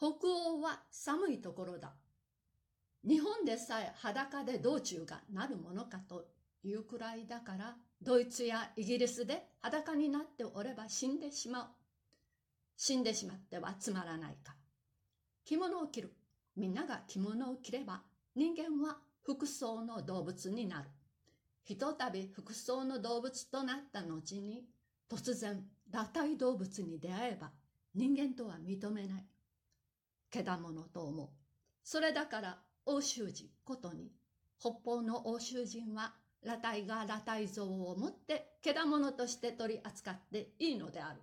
北欧は寒いところだ。日本でさえ裸で道中がなるものかというくらいだから、ドイツやイギリスで裸になっておれば死んでしまう。死んでしまってはつまらないか。着物を着る。みんなが着物を着れば人間は服装の動物になる。ひとたび服装の動物となった後に突然裸体動物に出会えば人間とは認めない。けだものと思う。それだから欧州人ことに北方の欧州人は裸体が裸体像を持ってけだものとして取り扱っていいのである。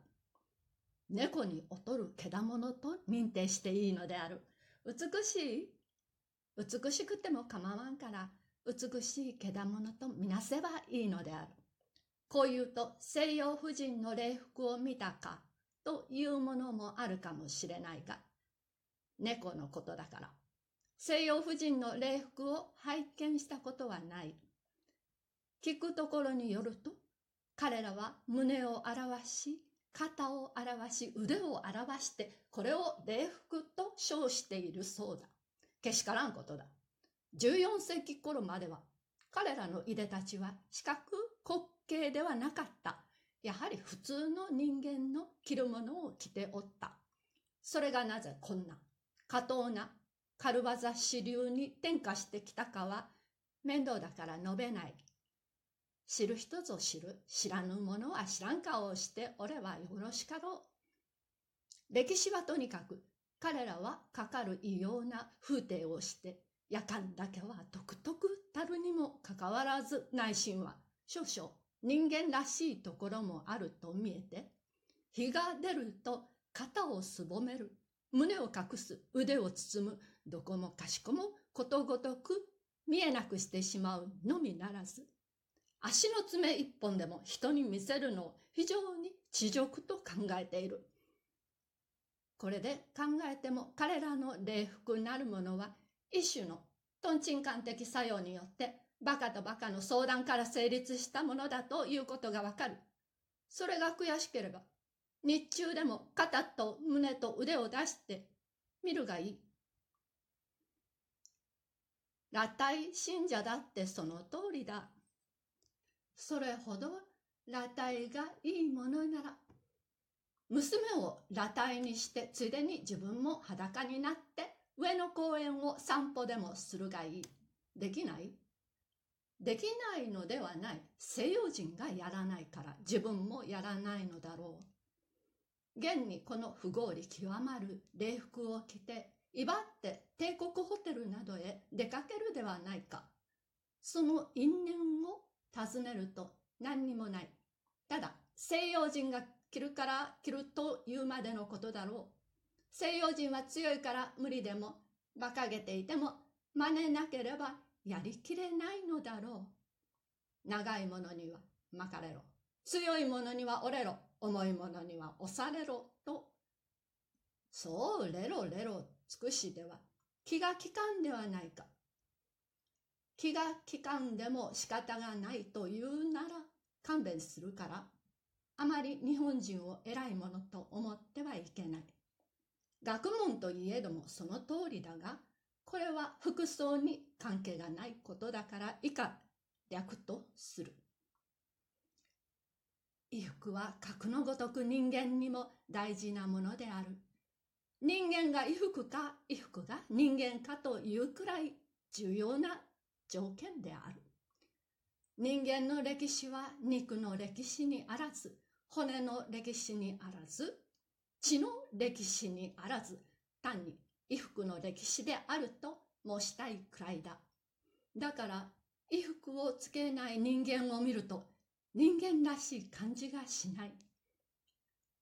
猫に劣るけだものと認定していいのである。美しい美しくても構わんから美しいけだものとみなせばいいのである。こう言うと西洋婦人の礼服を見たかというものもあるかもしれないが、猫のことだから。西洋婦人の礼服を拝見したことはない。聞くところによると、彼らは胸を表し、肩を表し、腕を表して、これを礼服と称しているそうだ。けしからんことだ。14世紀頃までは、彼らのいでたちは四角滑稽ではなかった。やはり普通の人間の着るものを着ておった。それがなぜこんな、過当な、軽業支流に転化してきたかは、面倒だから述べない。知る人ぞ知る、知らぬ者は知らん顔をしておればよろしかろう。歴史はとにかく、彼らはかかる異様な風景をして、夜間だけは独特たるにもかかわらず内心は少々人間らしいところもあると見えて、日が出ると肩をすぼめる、胸を隠す、腕を包む、どこもかしこもことごとく見えなくしてしまうのみならず、足の爪一本でも人に見せるのを非常に知辱と考えている。これで考えても彼らの礼服なるものは一種のトンチンカン的作用によってバカとバカの相談から成立したものだということがわかる。それが悔しければ日中でも肩と胸と腕を出して見るがいい。裸体信者だってその通りだ。それほど裸体がいいものなら娘を裸体にしてついでに自分も裸になって上の公園を散歩でもするがいい。できない？できないのではない。西洋人がやらないから自分もやらないのだろう。現にこの不合理極まる礼服を着て、威張って帝国ホテルなどへ出かけるではないか。その因縁を尋ねると何にもない。ただ、西洋人が着るから着るというまでのことだろう。西洋人は強いから無理でも、馬鹿げていても真似なければやりきれないのだろう。長いものには巻かれろ。強いものには折れろ。重いものには押されろ。と。そう、レロレロ尽くしでは気が利かんではないか。気が利かんでも仕方がないというなら勘弁するからあまり日本人を偉いものと思ってはいけない。学問といえどもその通りだが、これは服装に関係がないことだから以下略とする。衣服は格のごとく人間にも大事なものである。人間が衣服か衣服が人間かというくらい重要な条件である。人間の歴史は肉の歴史にあらず、骨の歴史にあらず、血の歴史にあらず、単に衣服の歴史であると申したいくらいだ。だから、衣服をつけない人間を見ると、人間らしい感じがしない。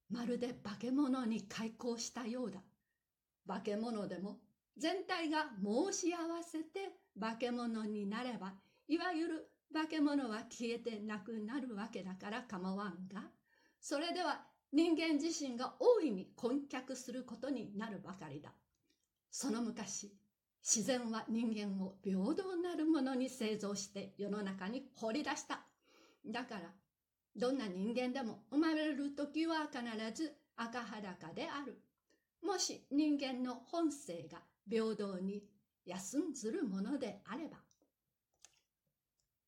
まるで化け物に開口したようだ。化け物でも全体が申し合わせて化け物になれば、いわゆる化け物は消えてなくなるわけだから構わんが、それでは人間自身が大いに婚脚することになるばかりだ。その昔、自然は人間を平等なるものに製造して世の中に放り出した。だから、どんな人間でも生まれる時は必ず赤裸である。もし人間の本性が平等に休んずるものであれば